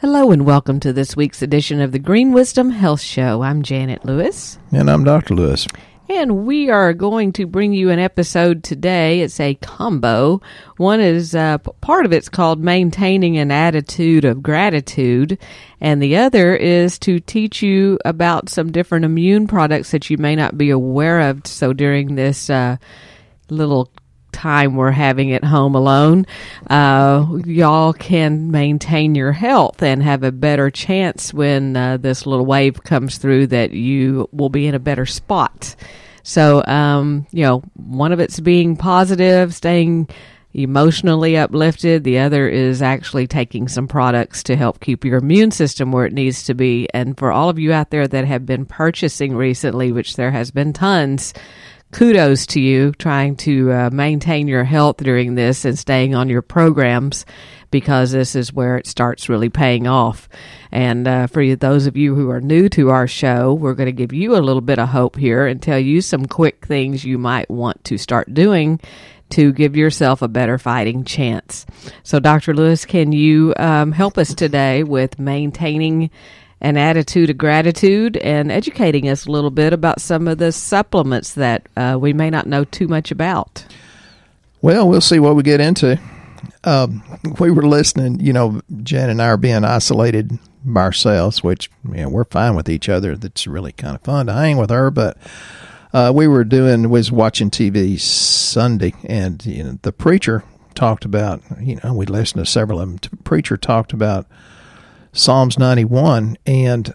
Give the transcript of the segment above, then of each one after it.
Hello and welcome to this week's edition of the Green Wisdom Health Show. I'm Janet Lewis. And I'm Dr. Lewis. And we are going to bring you an episode today. It's a combo. One is uh, part of it's called Maintaining an Attitude of Gratitude, and the other is to teach you about some different immune products that you may not be aware of. So during this uh, little time we're having at home alone, uh, y'all can maintain your health and have a better chance when uh, this little wave comes through that you will be in a better spot. So, um, you know, one of it's being positive, staying emotionally uplifted. The other is actually taking some products to help keep your immune system where it needs to be. And for all of you out there that have been purchasing recently, which there has been tons, kudos to you trying to uh, maintain your health during this and staying on your programs because this is where it starts really paying off. And uh, for those of you who are new to our show, we're going to give you a little bit of hope here and tell you some quick things you might want to start doing to give yourself a better fighting chance. So, Dr. Lewis, can you um, help us today with maintaining an attitude of gratitude and educating us a little bit about some of the supplements that uh, we may not know too much about. Well, we'll see what we get into. Um, we were listening, you know, Jen and I are being isolated by ourselves, which you know, we're fine with each other. That's really kind of fun to hang with her. But uh, we were doing was watching TV Sunday, and you know, the preacher talked about, you know, we listened to several of them. The preacher talked about Psalms 91. And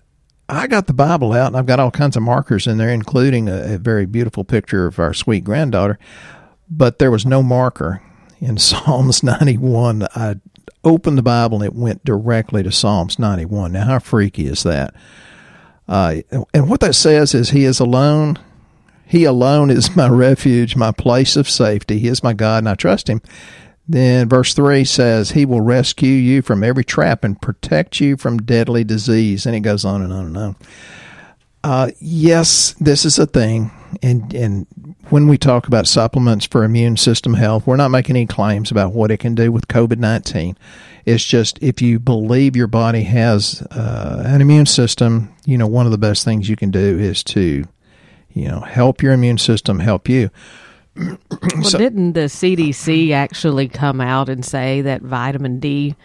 I got the Bible out and I've got all kinds of markers in there, including a, a very beautiful picture of our sweet granddaughter. But there was no marker in Psalms 91. I opened the Bible and it went directly to Psalms 91. Now, how freaky is that? Uh, and what that says is, He is alone. He alone is my refuge, my place of safety. He is my God, and I trust Him. Then verse 3 says, He will rescue you from every trap and protect you from deadly disease. And it goes on and on and on. Uh, yes, this is a thing. And, and when we talk about supplements for immune system health, we're not making any claims about what it can do with COVID 19. It's just if you believe your body has uh, an immune system, you know, one of the best things you can do is to, you know, help your immune system help you well, so, didn't the CDC actually come out and say that vitamin D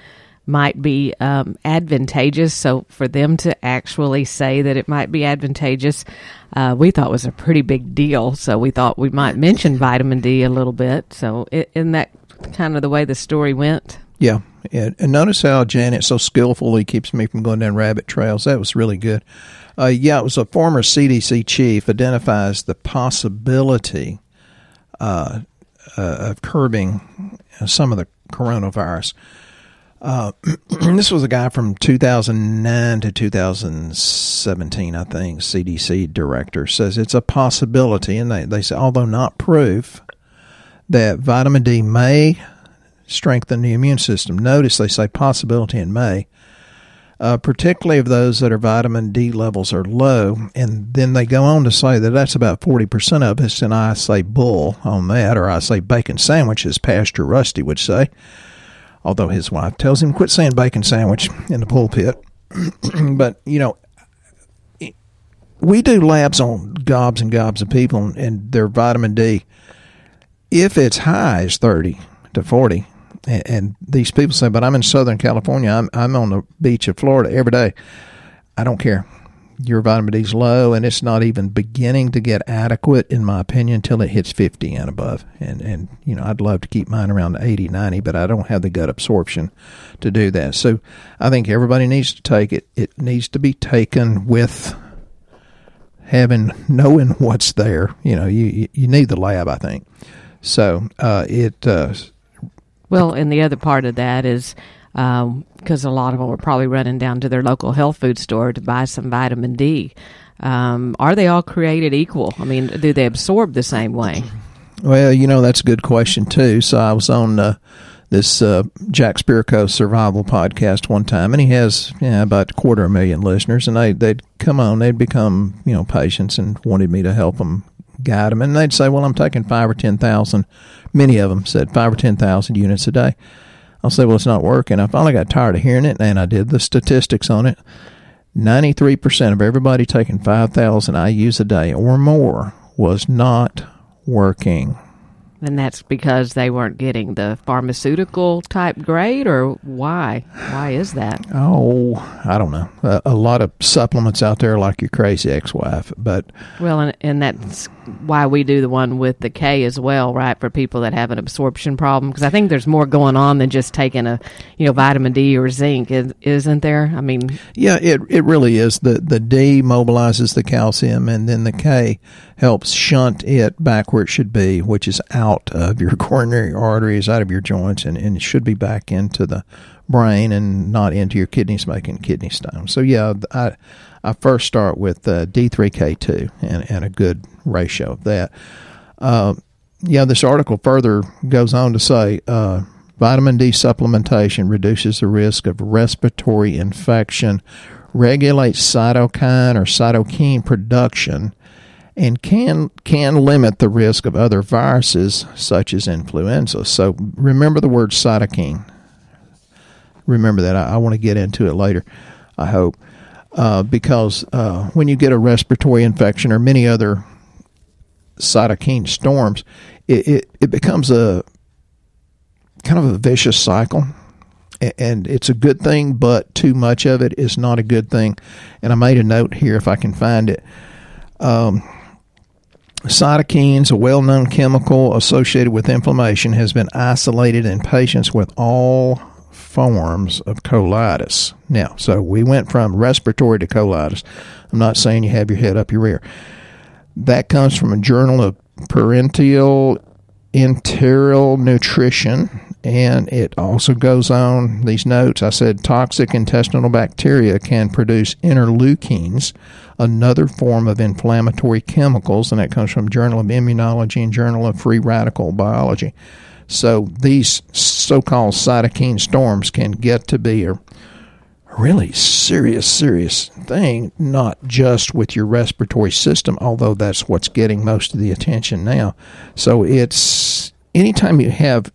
might be um, advantageous? So for them to actually say that it might be advantageous, uh, we thought was a pretty big deal. So we thought we might mention vitamin D a little bit. So isn't that kind of the way the story went? Yeah. And notice how Janet so skillfully keeps me from going down rabbit trails. That was really good. Uh, yeah, it was a former CDC chief identifies the possibility uh, uh, of curbing some of the coronavirus. Uh, this was a guy from 2009 to 2017, I think. CDC director says it's a possibility, and they, they say, although not proof, that vitamin D may strengthen the immune system. Notice they say possibility and may uh, particularly of those that are vitamin D levels are low. And then they go on to say that that's about 40% of us. And I say bull on that, or I say bacon sandwich, as Pastor Rusty would say. Although his wife tells him quit saying bacon sandwich in the pulpit. but, you know, we do labs on gobs and gobs of people and their vitamin D. If it's high as 30 to 40, and, and these people say, "But I'm in Southern California. I'm I'm on the beach of Florida every day." I don't care. Your vitamin D is low, and it's not even beginning to get adequate, in my opinion, until it hits 50 and above. And and you know, I'd love to keep mine around 80, 90, but I don't have the gut absorption to do that. So I think everybody needs to take it. It needs to be taken with having knowing what's there. You know, you you need the lab, I think. So uh, it uh, well, and the other part of that is because um, a lot of them are probably running down to their local health food store to buy some vitamin D. Um, are they all created equal? I mean, do they absorb the same way? Well, you know, that's a good question, too. So I was on uh, this uh, Jack Spirko survival podcast one time, and he has about a quarter of a million listeners, and they, they'd come on, they'd become, you know, patients and wanted me to help them guide them. And they'd say, well, I'm taking five or 10,000 Many of them said five or 10,000 units a day. I'll say, well, it's not working. I finally got tired of hearing it, and I did the statistics on it. 93% of everybody taking 5,000 IUs a day or more was not working. And that's because they weren't getting the pharmaceutical type grade, or why? Why is that? Oh, I don't know. A, a lot of supplements out there, like your crazy ex-wife, but well, and, and that's why we do the one with the K as well, right? For people that have an absorption problem, because I think there's more going on than just taking a, you know, vitamin D or zinc, isn't there? I mean, yeah, it it really is. The the D mobilizes the calcium, and then the K helps shunt it back where it should be, which is out of your coronary arteries, out of your joints, and, and it should be back into the brain and not into your kidneys, making kidney stones. So, yeah, I, I first start with uh, D3K2 and, and a good ratio of that. Uh, yeah, this article further goes on to say uh, vitamin D supplementation reduces the risk of respiratory infection, regulates cytokine or cytokine production, and can can limit the risk of other viruses such as influenza. So remember the word cytokine. Remember that. I, I want to get into it later. I hope uh, because uh, when you get a respiratory infection or many other cytokine storms, it, it, it becomes a kind of a vicious cycle and it's a good thing, but too much of it is not a good thing. And I made a note here if I can find it. Um, Cytokines, a well known chemical associated with inflammation, has been isolated in patients with all forms of colitis. Now, so we went from respiratory to colitis. I'm not saying you have your head up your rear. That comes from a journal of parenteral enteral nutrition and it also goes on these notes. I said toxic intestinal bacteria can produce interleukins, another form of inflammatory chemicals, and that comes from Journal of Immunology and Journal of Free Radical Biology. So these so-called cytokine storms can get to be a really serious, serious thing, not just with your respiratory system, although that's what's getting most of the attention now. So it's anytime you have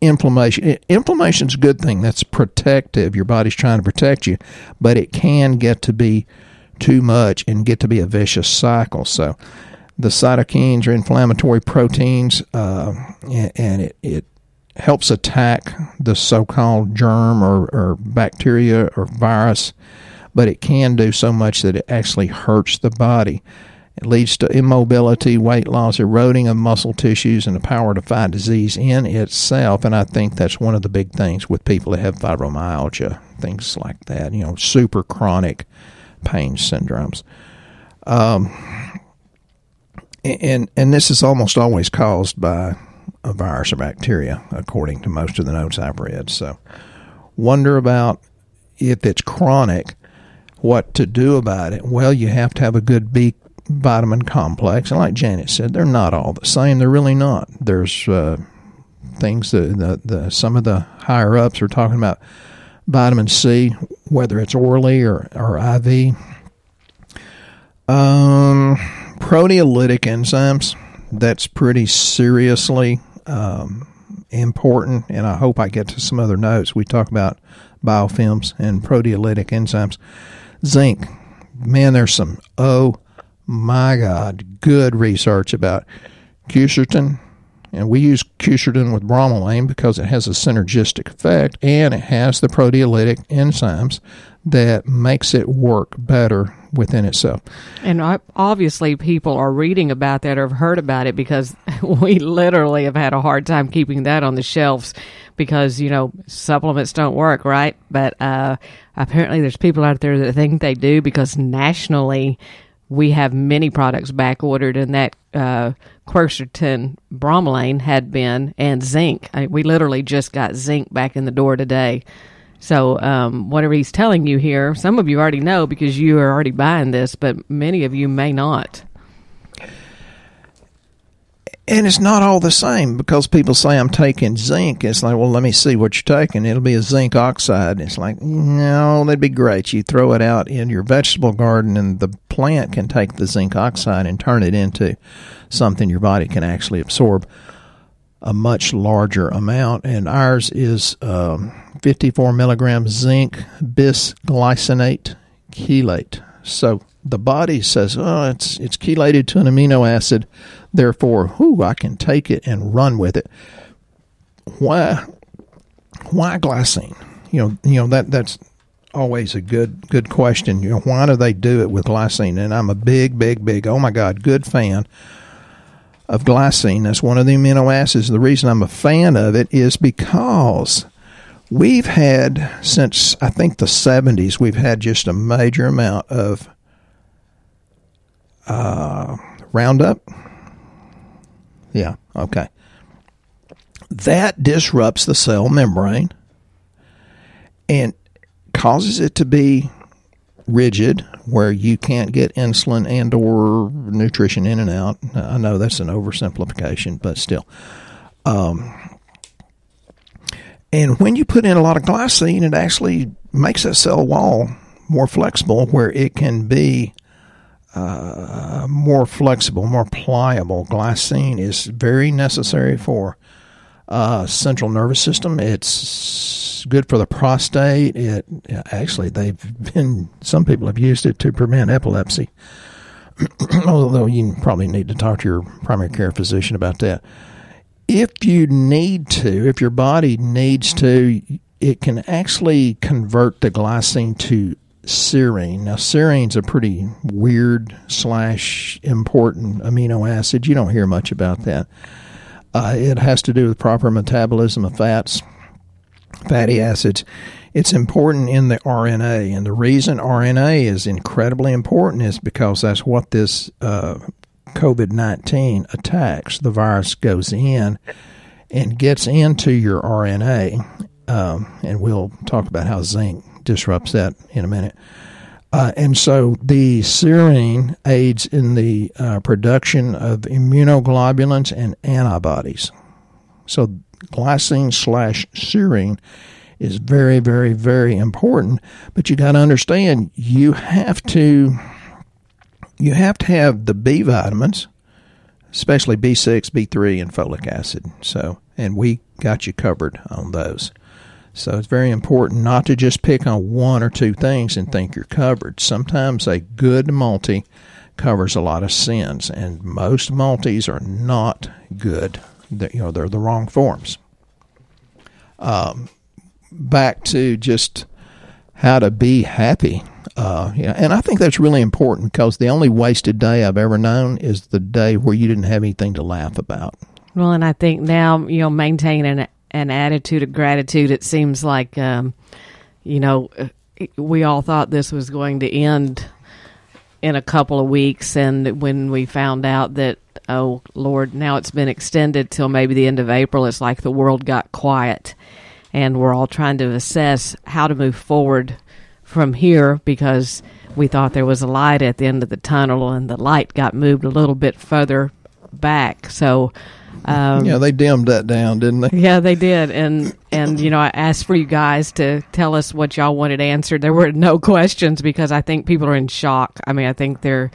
inflammation. Inflammation's a good thing. That's protective. Your body's trying to protect you, but it can get to be too much and get to be a vicious cycle. So the cytokines are inflammatory proteins, uh, and it, it helps attack the so-called germ or, or bacteria or virus, but it can do so much that it actually hurts the body. It leads to immobility, weight loss, eroding of muscle tissues, and the power to fight disease in itself. And I think that's one of the big things with people that have fibromyalgia, things like that, you know, super chronic pain syndromes. Um, and and this is almost always caused by a virus or bacteria, according to most of the notes I've read. So, wonder about if it's chronic, what to do about it. Well, you have to have a good B vitamin complex. And like Janet said, they're not all the same. They're really not. There's uh, things that the, the some of the higher ups are talking about vitamin C, whether it's orally or, or IV. Um, proteolytic enzymes, that's pretty seriously um, important, and I hope I get to some other notes. We talk about biofilms and proteolytic enzymes. Zinc, man, there's some oh my God, good research about quercetin. And we use quercetin with bromelain because it has a synergistic effect and it has the proteolytic enzymes that makes it work better within itself. And obviously, people are reading about that or have heard about it because we literally have had a hard time keeping that on the shelves because, you know, supplements don't work, right? But uh, apparently, there's people out there that think they do because nationally, we have many products back ordered, and that uh, quercetin bromelain had been, and zinc. I, we literally just got zinc back in the door today. So, um, whatever he's telling you here, some of you already know because you are already buying this, but many of you may not and it's not all the same because people say I'm taking zinc. It's like, well, let me see what you're taking. It'll be a zinc oxide. It's like, no, that'd be great. You throw it out in your vegetable garden, and the plant can take the zinc oxide and turn it into something your body can actually absorb. A much larger amount, and ours is um, 54 milligrams zinc bisglycinate chelate. So the body says, "Oh, it's it's chelated to an amino acid, therefore, whoo, I can take it and run with it." Why? Why glycine? You know, you know that that's always a good good question. You know, why do they do it with glycine? And I'm a big, big, big, oh my God, good fan of glycine. That's one of the amino acids. The reason I'm a fan of it is because we've had since I think the 70s, we've had just a major amount of uh, Roundup. Yeah, okay. That disrupts the cell membrane and causes it to be rigid where you can't get insulin and or nutrition in and out. I know that's an oversimplification, but still. Um, and when you put in a lot of glycine, it actually makes that cell wall more flexible where it can be uh, more flexible, more pliable. Glycine is very necessary for uh, central nervous system. It's good for the prostate. It actually they've been some people have used it to prevent epilepsy. Although you probably need to talk to your primary care physician about that. If you need to, if your body needs to, it can actually convert the glycine to serine. Now, serine's a pretty weird slash important amino acid. You don't hear much about that. Uh, it has to do with proper metabolism of fats, fatty acids. It's important in the RNA, and the reason RNA is incredibly important is because that's what this uh, COVID 19 attacks. The virus goes in and gets into your RNA, um, and we'll talk about how zinc disrupts that in a minute. Uh, and so the serine aids in the uh, production of immunoglobulins and antibodies. So glycine slash serine is very, very, very important. But you got to understand, you have to you have to have the B vitamins, especially B6, B3, and folic acid. So, and we got you covered on those. So it's very important not to just pick on one or two things and think you're covered. Sometimes a good multi covers a lot of sins, and most multis are not good. They're, you know, they're the wrong forms. Um, back to just how to be happy. Uh, yeah, and I think that's really important because the only wasted day I've ever known is the day where you didn't have anything to laugh about. Well, and I think now you know maintaining an attitude of gratitude. It seems like, um, you know, we all thought this was going to end in a couple of weeks, and when we found out that, oh Lord, now it's been extended till maybe the end of April, it's like the world got quiet, and we're all trying to assess how to move forward from here because we thought there was a light at the end of the tunnel, and the light got moved a little bit further back. So um, yeah, they dimmed that down, didn't they? Yeah, they did. And and you know, I asked for you guys to tell us what y'all wanted answered. There were no questions because I think people are in shock. I mean, I think they're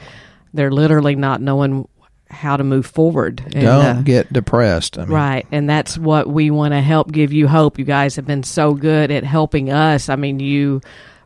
they're literally not knowing how to move forward. And, Don't uh, get depressed. I mean. Right, and that's what we want to help give you hope. You guys have been so good at helping us. I mean, you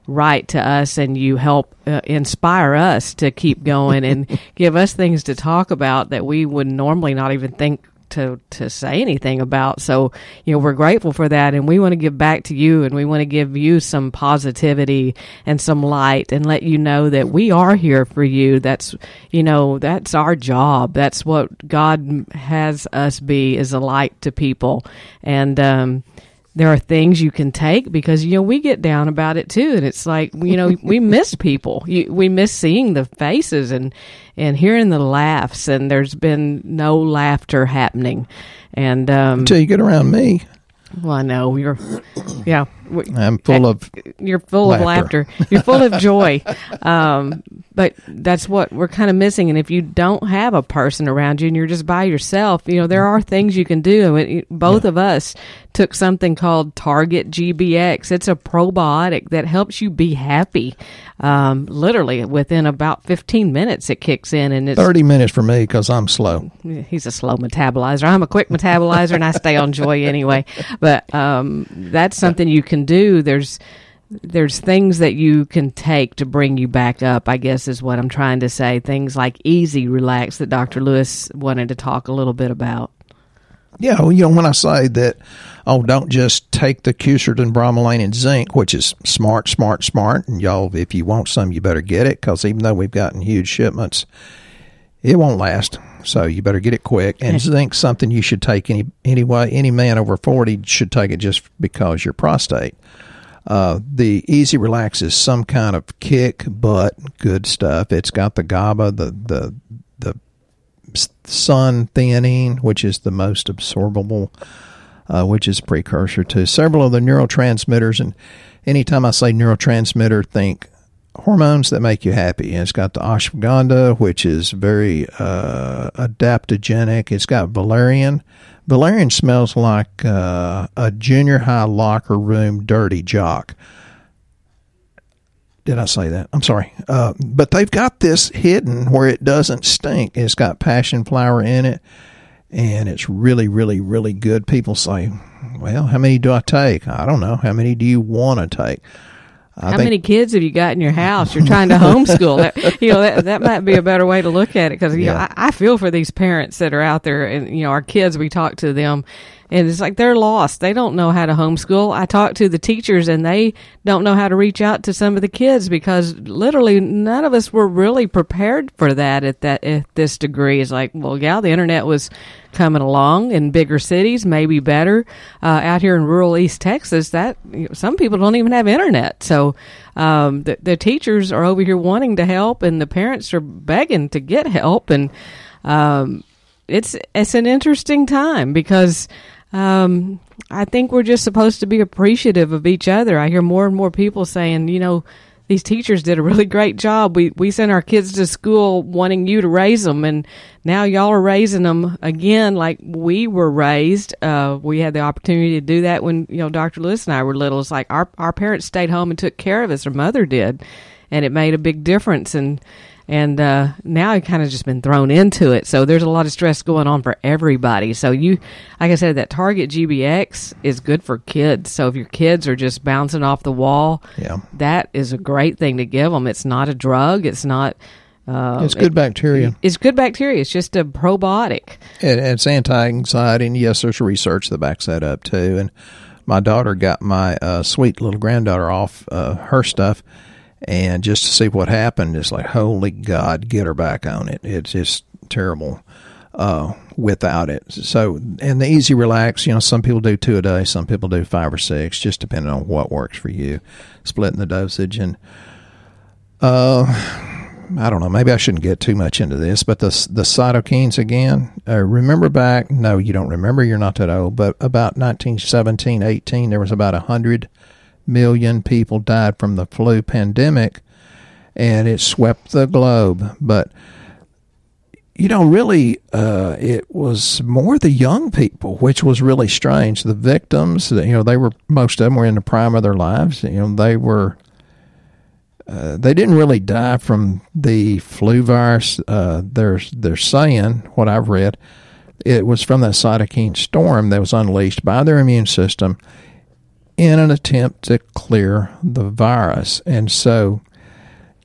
write to us and you help uh, inspire us to keep going and give us things to talk about that we would normally not even think to to say anything about. So, you know, we're grateful for that and we want to give back to you and we want to give you some positivity and some light and let you know that we are here for you. That's, you know, that's our job. That's what God has us be is a light to people. And um there are things you can take because you know we get down about it too. And it's like you know we miss people. You, we miss seeing the faces and and hearing the laughs. And there's been no laughter happening. And um until you get around me. Well i know you're yeah i'm full of you're full laughter. of laughter you're full of joy um but that's what we're kind of missing. And if you don't have a person around you and you're just by yourself, you know, there are things you can do. And both yeah. of us took something called Target GBX. It's a probiotic that helps you be happy. Um, literally within about 15 minutes, it kicks in and it's 30 minutes for me because I'm slow. He's a slow metabolizer. I'm a quick metabolizer and I stay on joy anyway. But, um, that's something you can do. There's, there's things that you can take to bring you back up, I guess is what I'm trying to say. Things like easy relax that Dr. Lewis wanted to talk a little bit about. Yeah, well, you know, when I say that, oh, don't just take the Quercetin bromelain and zinc, which is smart, smart, smart. And y'all, if you want some, you better get it because even though we've gotten huge shipments, it won't last. So you better get it quick. And zinc's something you should take any anyway. Any man over 40 should take it just because your prostate. Uh, the Easy Relax is some kind of kick butt good stuff. It's got the GABA, the the the Suntheanine, which is the most absorbable, uh, which is precursor to several of the neurotransmitters. And anytime I say neurotransmitter, think hormones that make you happy. And it's got the ashwagandha, which is very uh, adaptogenic. It's got valerian, Valerian smells like uh, a junior high locker room dirty jock. Did I say that? I'm sorry. Uh, but they've got this hidden where it doesn't stink. It's got passion flower in it, and it's really, really, really good. People say, well, how many do I take? I don't know. How many do you want to take? I How many kids have you got in your house? You're trying to homeschool. that, you know that that might be a better way to look at it because you yeah. know I, I feel for these parents that are out there, and you know our kids. We talk to them, and it's like they're lost. They don't know how to homeschool. I talk to the teachers and they don't know how to reach out to some of the kids because literally none of us were really prepared for that at that at this degree. It's like, well, yeah, the internet was coming along in bigger cities, maybe better. Uh, out here in rural East Texas, that some people don't even have internet. So um, the, the teachers are over here wanting to help, and the parents are begging to get help, and um, it's it's an interesting time because um, I think we're just supposed to be appreciative of each other. I hear more and more people saying, you know, these teachers did a really great job. We we sent our kids to school wanting you to raise them, and now y'all are raising them again like we were raised. Uh, we had the opportunity to do that when you know Dr. Lewis and I were little. It's like our our parents stayed home and took care of us. Our mother did, and it made a big difference. And and uh, now I've kind of just been thrown into it. So there's a lot of stress going on for everybody. So you, like I said, that Target GBX is good for kids. So if your kids are just bouncing off the wall, yeah, that is a great thing to give them. It's not a drug. It's not. Uh, it's good it, bacteria. It's good bacteria. It's just a probiotic. It, it's anti-anxiety, and yes, there's research that backs that up too. And my daughter got my uh, sweet little granddaughter off uh, her stuff and just to see what happened, it's like, holy God, get her back on it. It's just terrible uh, without it. So, and the easy relax, you know, some people do two a day, some people do five or six, just depending on what works for you, splitting the dosage. And, uh, I don't know, maybe I shouldn't get too much into this, but the, the cytokines again, uh, remember back, no, you don't remember, you're not that old, but about 1917, 18, there was about a hundred million people died from the flu pandemic, and it swept the globe. But you know, really, uh, it was more the young people, which was really strange. The victims, you know, they were most of them were in the prime of their lives. You know, they were. Uh, they didn't really die from the flu virus. Uh, they're they're saying what I've read, it was from that cytokine storm that was unleashed by their immune system in an attempt to clear the virus. And so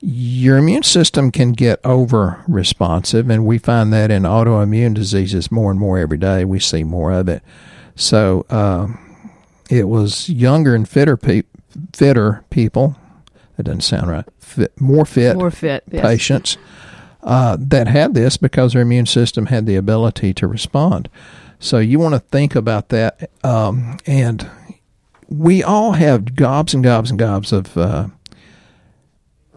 your immune system can get over responsive, and we find that in autoimmune diseases more and more every day. We see more of it. So uh, it was younger and fitter, pe- fitter people. That doesn't sound right. Fit, more fit, more fit yes. patients uh, that had this because their immune system had the ability to respond. So you want to think about that, um, and we all have gobs and gobs and gobs of uh,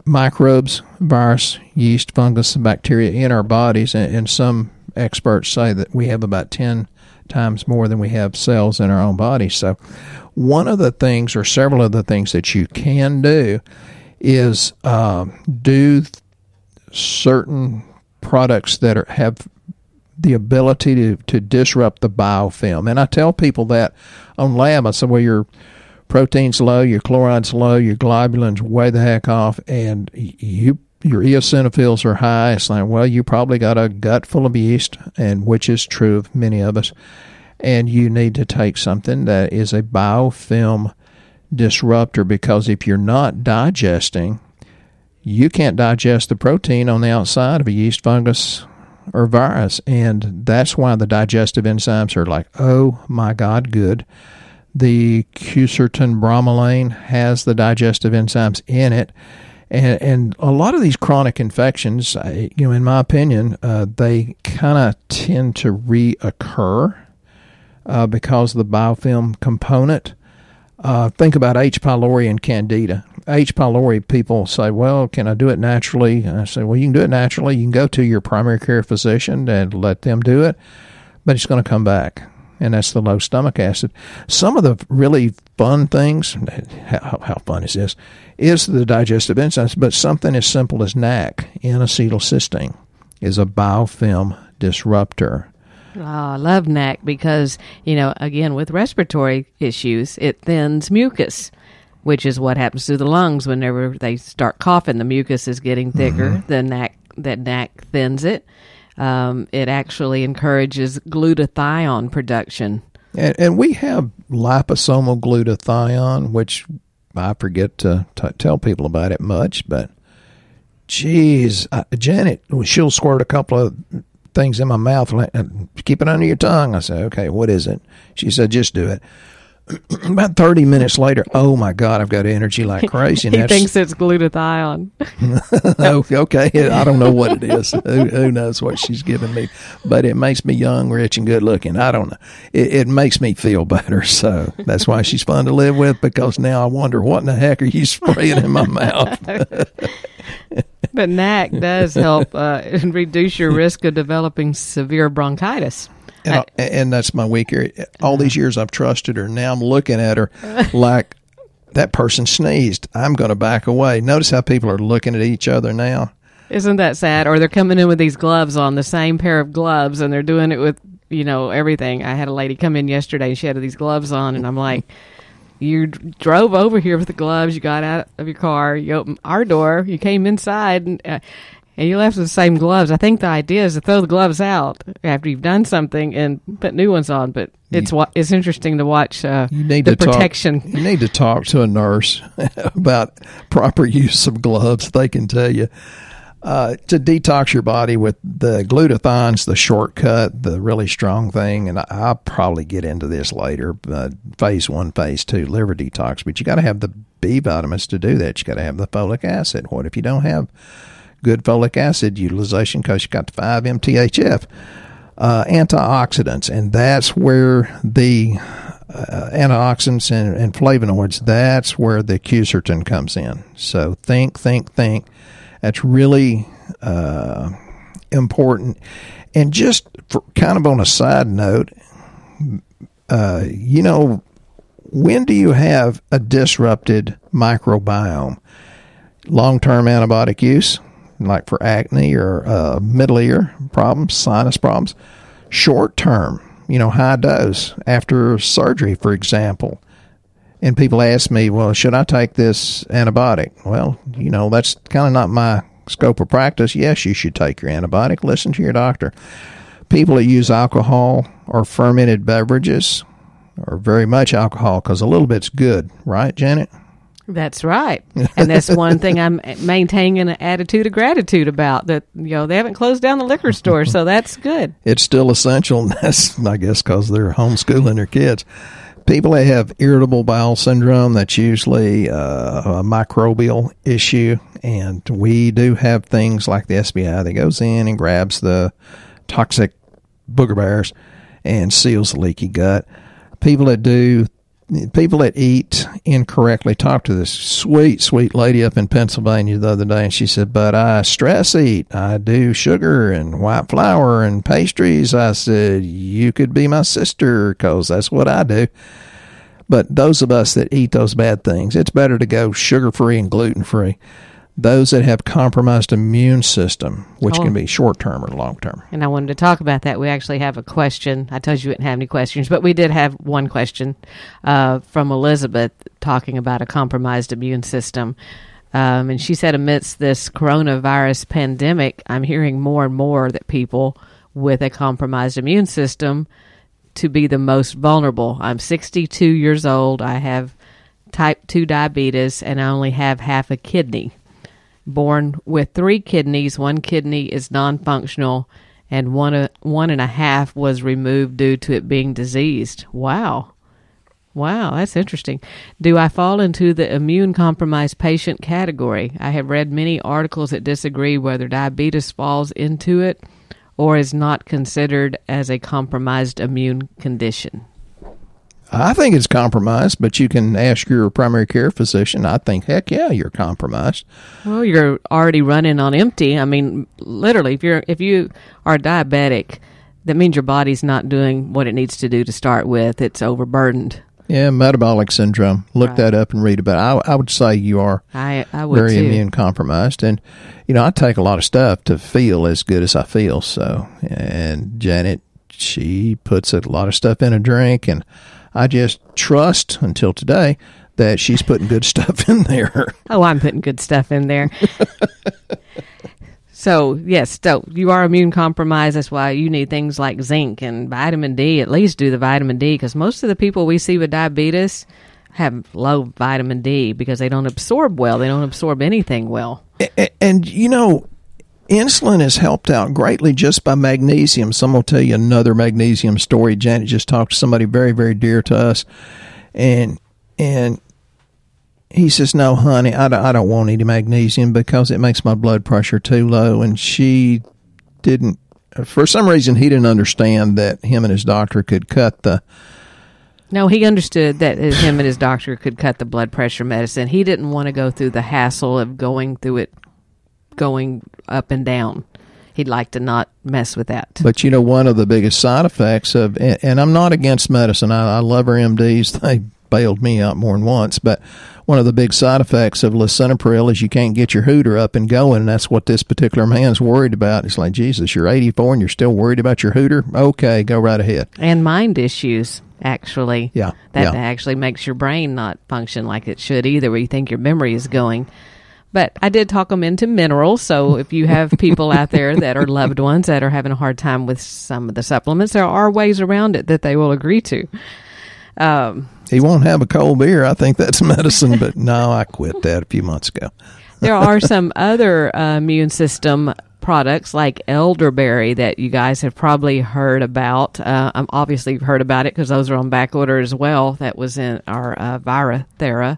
microbes, virus, yeast, fungus, and bacteria in our bodies, and, and, some experts say that we have about 10 times more than we have cells in our own body. So, one of the things, or several of the things that you can do, is uh, do certain products that are, have the ability to, to disrupt the biofilm. And I tell people that on lab, I say, well, your protein's low, your chloride's low, your globulin's way the heck off, and you your eosinophils are high. It's like, well, you probably got a gut full of yeast, and which is true of many of us. And you need to take something that is a biofilm disruptor because if you're not digesting, you can't digest the protein on the outside of a yeast fungus or virus. And that's why the digestive enzymes are like, oh my God, good. The quercetin bromelain has the digestive enzymes in it. And, and a lot of these chronic infections, you know, in my opinion, uh, they kind of tend to reoccur uh, because of the biofilm component. Uh, think about H. pylori and Candida. H. pylori, people say, well, can I do it naturally? And I say, well, you can do it naturally. You can go to your primary care physician and let them do it, but it's going to come back. And that's the low stomach acid. Some of the really fun things, how, how fun is this, is the digestive enzymes, but something as simple as NAC, N-acetylcysteine, is a biofilm disruptor. Oh, I love NAC because, you know, again, with respiratory issues, it thins mucus which is what happens to the lungs whenever they start coughing. The mucus is getting thicker. Mm-hmm. The NAC that NAC thins it. Um, it actually encourages glutathione production. And, and, we have liposomal glutathione, which I forget to t- tell people about it much, but geez, uh, Janet, she'll squirt a couple of things in my mouth, and keep it under your tongue. I say, okay, what is it? She said, just do it. about 30 minutes later, oh my God, I've got energy like crazy. he That's, thinks it's glutathione. Oh, okay. I don't know what it is. who, who, knows what she's giving me? But it makes me young, rich, and good looking. I don't know. It, it, makes me feel better. So that's why she's fun to live with because now I wonder what in the heck are you spraying in my mouth? but NAC does help uh, reduce your risk of developing severe bronchitis. And, I, and that's my weak area. All these years I've trusted her. Now I'm looking at her like that person sneezed. I'm going to back away. Notice how people are looking at each other now. Isn't that sad? Or they're coming in with these gloves on, the same pair of gloves, and they're doing it with, you know, everything. I had a lady come in yesterday and she had these gloves on, and I'm like, you drove over here with the gloves, you got out of your car, you opened our door, you came inside, and, uh, and you left with the same gloves. I think the idea is to throw the gloves out after you've done something and put new ones on. But it's you, it's interesting to watch uh, you need the to protection. Talk, you need to talk to a nurse about proper use of gloves. They can tell you. Uh, to detox your body with the glutathione's the shortcut, the really strong thing, and I, will probably get into this later. Uh, phase one, phase two, liver detox, but you got to have the B vitamins to do that. You got to have the folic acid. What if you don't have good folic acid utilization because you got the 5 MTHF. Uh, antioxidants, and that's where the uh, antioxidants and, and, flavonoids, that's where the quercetin comes in. So think, think, think. That's really uh, important. And just kind of on a side note, uh, you know, when do you have a disrupted microbiome? Long term antibiotic use, like for acne or uh, middle ear problems, sinus problems. Short term, you know, high dose after surgery, for example. And people ask me, well, should I take this antibiotic? Well, you know, that's kind of not my scope of practice. Yes, you should take your antibiotic. Listen to your doctor. People that use alcohol or fermented beverages or very much alcohol because a little bit's good, right, Janet? That's right. And that's one thing I'm maintaining an attitude of gratitude about that, you know, they haven't closed down the liquor store, so that's good. It's still essential. That's, I guess, because they're homeschooling their kids. People that have irritable bowel syndrome, that's usually uh, a microbial issue. And we do have things like the SBI that goes in and grabs the toxic booger bears and seals the leaky gut. People that do people that eat incorrectly. Talked to this sweet, sweet lady up in Pennsylvania the other day, and she said, "But I stress eat. I do sugar and white flour and pastries." I said, "You could be my sister, cause that's what I do." But those of us that eat those bad things, it's better to go sugar free and gluten free. Those that have compromised immune system, which Oh. can be short term or long term. And I wanted to talk about that. We actually have a question. I told you we didn't have any questions, but we did have one question uh, from Elizabeth talking about a compromised immune system. Um, and she said, amidst this coronavirus pandemic, I'm hearing more and more that people with a compromised immune system to be the most vulnerable. I'm 62 years old. I have type 2 diabetes and I only have half a kidney born with three kidneys. One kidney is non-functional, and one uh, one and a half was removed due to it being diseased. Wow, wow, that's interesting. Do I fall into the immune compromised patient category? I have read many articles that disagree whether diabetes falls into it or is not considered as a compromised immune condition. I think it's compromised, but you can ask your primary care physician. I think, heck yeah, you're compromised. Well, you're already running on empty. I mean, literally, if you're if you are diabetic, that means your body's not doing what it needs to do to start with. It's overburdened. Yeah, metabolic syndrome. Look Right. that up and read about it. I, I would say you are I I would very too. immune compromised. And, you know, I take a lot of stuff to feel as good as I feel. So, and Janet, she puts a lot of stuff in a drink, and I just trust until today that she's putting good stuff in there. Oh, I'm putting good stuff in there. so yes, so you are immune compromised. That's why you need things like zinc and vitamin D. At least do the vitamin D because most of the people we see with diabetes have low vitamin D because they don't absorb well. They don't absorb anything well. A- And, you know, insulin is helped out greatly just by magnesium. Some will tell you another magnesium story. Janet just talked to somebody very, very dear to us, and and he says, "No, honey, I don't, I don't want any magnesium because it makes my blood pressure too low." And she didn't, for some reason, he didn't understand that him and his doctor could cut the No, he understood that him and his doctor could cut the blood pressure medicine. He didn't want to go through the hassle of going through it, going up and down. He'd like to not mess with that. But you know, one of the biggest side effects of, and, and I'm not against medicine. I, I love our MDs. They bailed me out more than once. But one of the big side effects of lisinopril is you can't get your hooter up and going. And that's what this particular man's worried about. It's like, Jesus, you're 84 and you're still worried about your hooter? Okay, go right ahead. and mind issues, actually. Yeah, That yeah. actually makes your brain not function like it should either, where you think your memory is going. But I did talk them into minerals. So if you have people out there that are loved ones that are having a hard time with some of the supplements, there are ways around it that they will agree to. Um, He won't have a cold beer. I think that's medicine. But no, I quit that a few months ago. there are some other uh, immune system products like elderberry that you guys have probably heard about. Uh, I'm obviously you've heard about it because those are on back order as well. That was in our uh, Virathera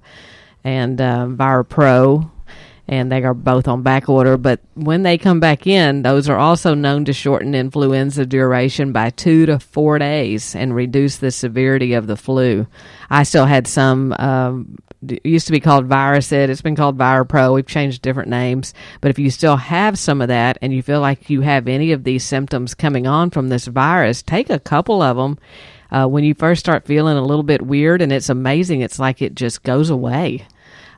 and uh, Vira Pro. And they are both on back order, but when they come back in, those are also known to shorten influenza duration by two to four days and reduce the severity of the flu. I still had some um, used to be called Viracid. It's been called ViraPro. We've changed different names. But if you still have some of that and you feel like you have any of these symptoms coming on from this virus, take a couple of them. Uh, when you first start feeling a little bit weird, and it's amazing, it's like it just goes away.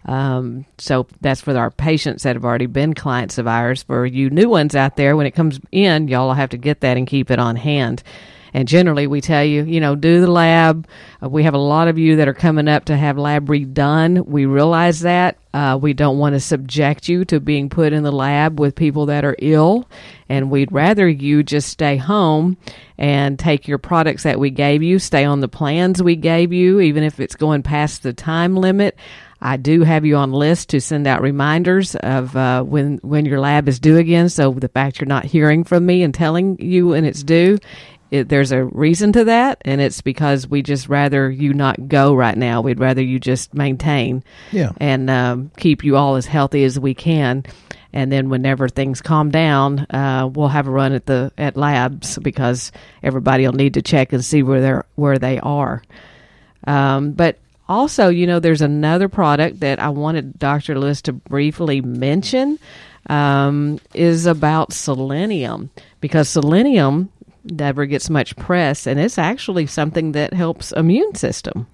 Um, so that's for our patients that have already been clients of ours. For you new ones out there, when it comes in, y'all have to get that and keep it on hand. And generally, we tell you, you know, do the lab. Uh, we have a lot of you that are coming up to have lab redone. We realize that. Uh, we don't want to subject you to being put in the lab with people that are ill. And we'd rather you just stay home and take your products that we gave you, stay on the plans we gave you, even if it's going past the time limit. I do have you on list to send out reminders of uh, when when your lab is due again. So the fact you're not hearing from me and telling you when it's due, it, there's a reason to that, and it's because we just rather you not go right now. We'd rather you just maintain Yeah. and um, keep you all as healthy as we can. And then whenever things calm down, uh, we'll have a run at the at labs because everybody will need to check and see where they're where they are. Um, but also, you know, there's another product that I wanted Dr. Lewis to briefly mention um, is about selenium because selenium never gets much press and it's actually something that helps immune system.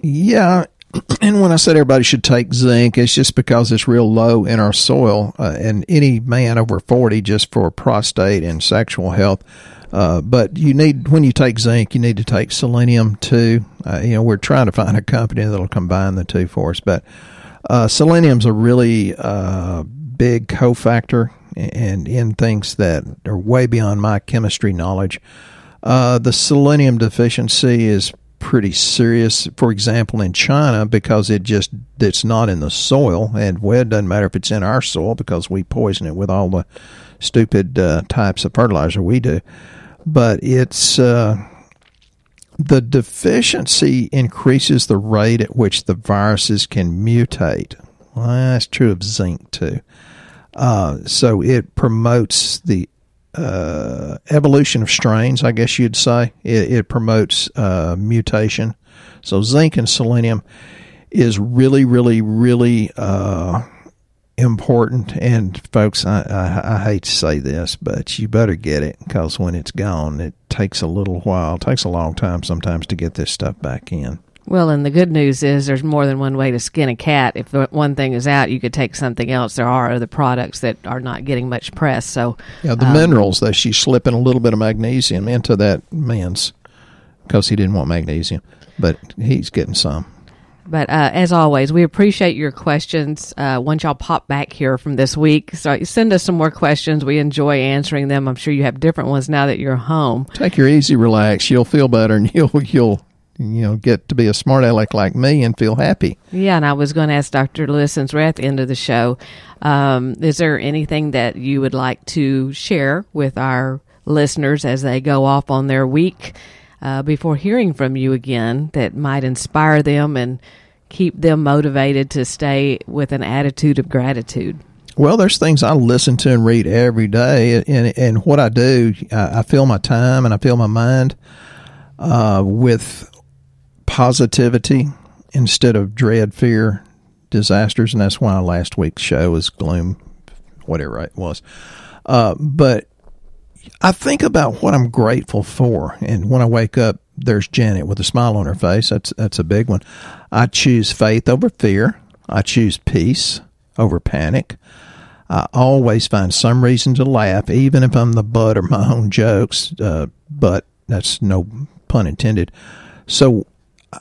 Yeah, and when I said everybody should take zinc, it's just because it's real low in our soil, uh, and any man over forty just for prostate and sexual health. Uh, but you need when you take zinc, you need to take selenium too. Uh, you know, we're trying to find a company that'll combine the two for us, but uh, selenium's a really uh, big cofactor and in things that are way beyond my chemistry knowledge. Uh, the selenium deficiency is pretty serious. For example, in China, because it just it's not in the soil, and well, it doesn't matter if it's in our soil because we poison it with all the stupid uh, types of fertilizer we do. But it's uh, the deficiency increases the rate at which the viruses can mutate. Well, that's true of zinc too. Uh, so it promotes the uh, evolution of strains, I guess you'd say. It, it promotes uh, mutation. So zinc and selenium is really, really, really uh, important. And folks, I, I, I, hate to say this, but you better get it because when it's gone, it takes a little while. It takes a long time sometimes to get this stuff back in. Well, and the good news is there's more than one way to skin a cat. If one thing is out, you could take something else. There are other products that are not getting much press. So, yeah, the um, minerals that she's slipping a little bit of magnesium into that man's because he didn't want magnesium, but he's getting some. But uh, as always, we appreciate your questions. Uh, once y'all pop back here from this week, so send us some more questions. We enjoy answering them. I'm sure you have different ones now that you're home. Take your easy, relax. You'll feel better, and you'll you'll you know, get to be a smart aleck like me and feel happy. Yeah, and I was going to ask Dr. Listens, we're at the end of the show. Um, is there anything that you would like to share with our listeners as they go off on their week uh, before hearing from you again that might inspire them and keep them motivated to stay with an attitude of gratitude? Well, there's things I listen to and read every day, and and what I do, I, I fill my time and I fill my mind uh, with positivity instead of dread, fear, disasters, and that's why last week's show was gloom, whatever it was. Uh, but I think about what I'm grateful for, and when I wake up, there's Janet with a smile on her face. That's that's a big one. I choose faith over fear. I choose peace over panic. I always find some reason to laugh, even if I'm the butt of my own jokes. Uh, but that's no pun intended. So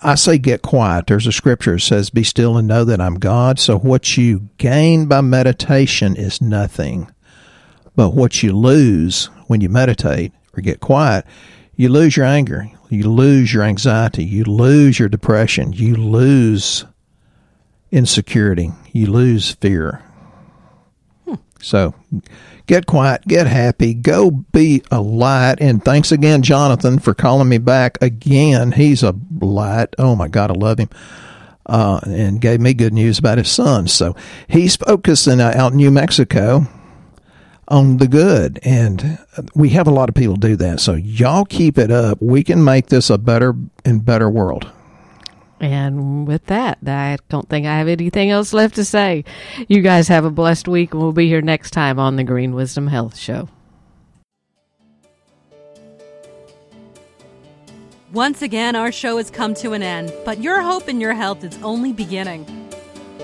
I say get quiet. There's a scripture that says, Be still and know that I'm God. So what you gain by meditation is nothing. But what you lose when you meditate or get quiet, you lose your anger, you lose your anxiety, you lose your depression, you lose insecurity, you lose fear. Hmm. So get quiet, get happy, go be a light. And thanks again, Jonathan, for calling me back again. He's a light. Oh my God, I love him. Uh, and gave me good news about his son. So he's focusing uh, out in New Mexico on the good. And we have a lot of people do that. So y'all keep it up. We can make this a better and better world. And with that, I don't think I have anything else left to say. You guys have a blessed week, and we'll be here next time on the Green Wisdom Health Show. Once again, our show has come to an end, but your hope in your health is only beginning.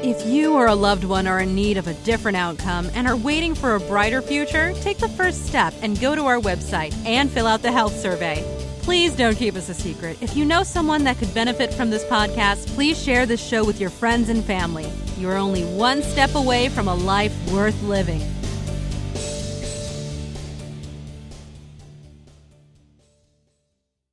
If you or a loved one are in need of a different outcome and are waiting for a brighter future, take the first step and go to our website and fill out the health survey. Please don't keep us a secret. If you know someone that could benefit from this podcast, please share this show with your friends and family. You are only one step away from a life worth living.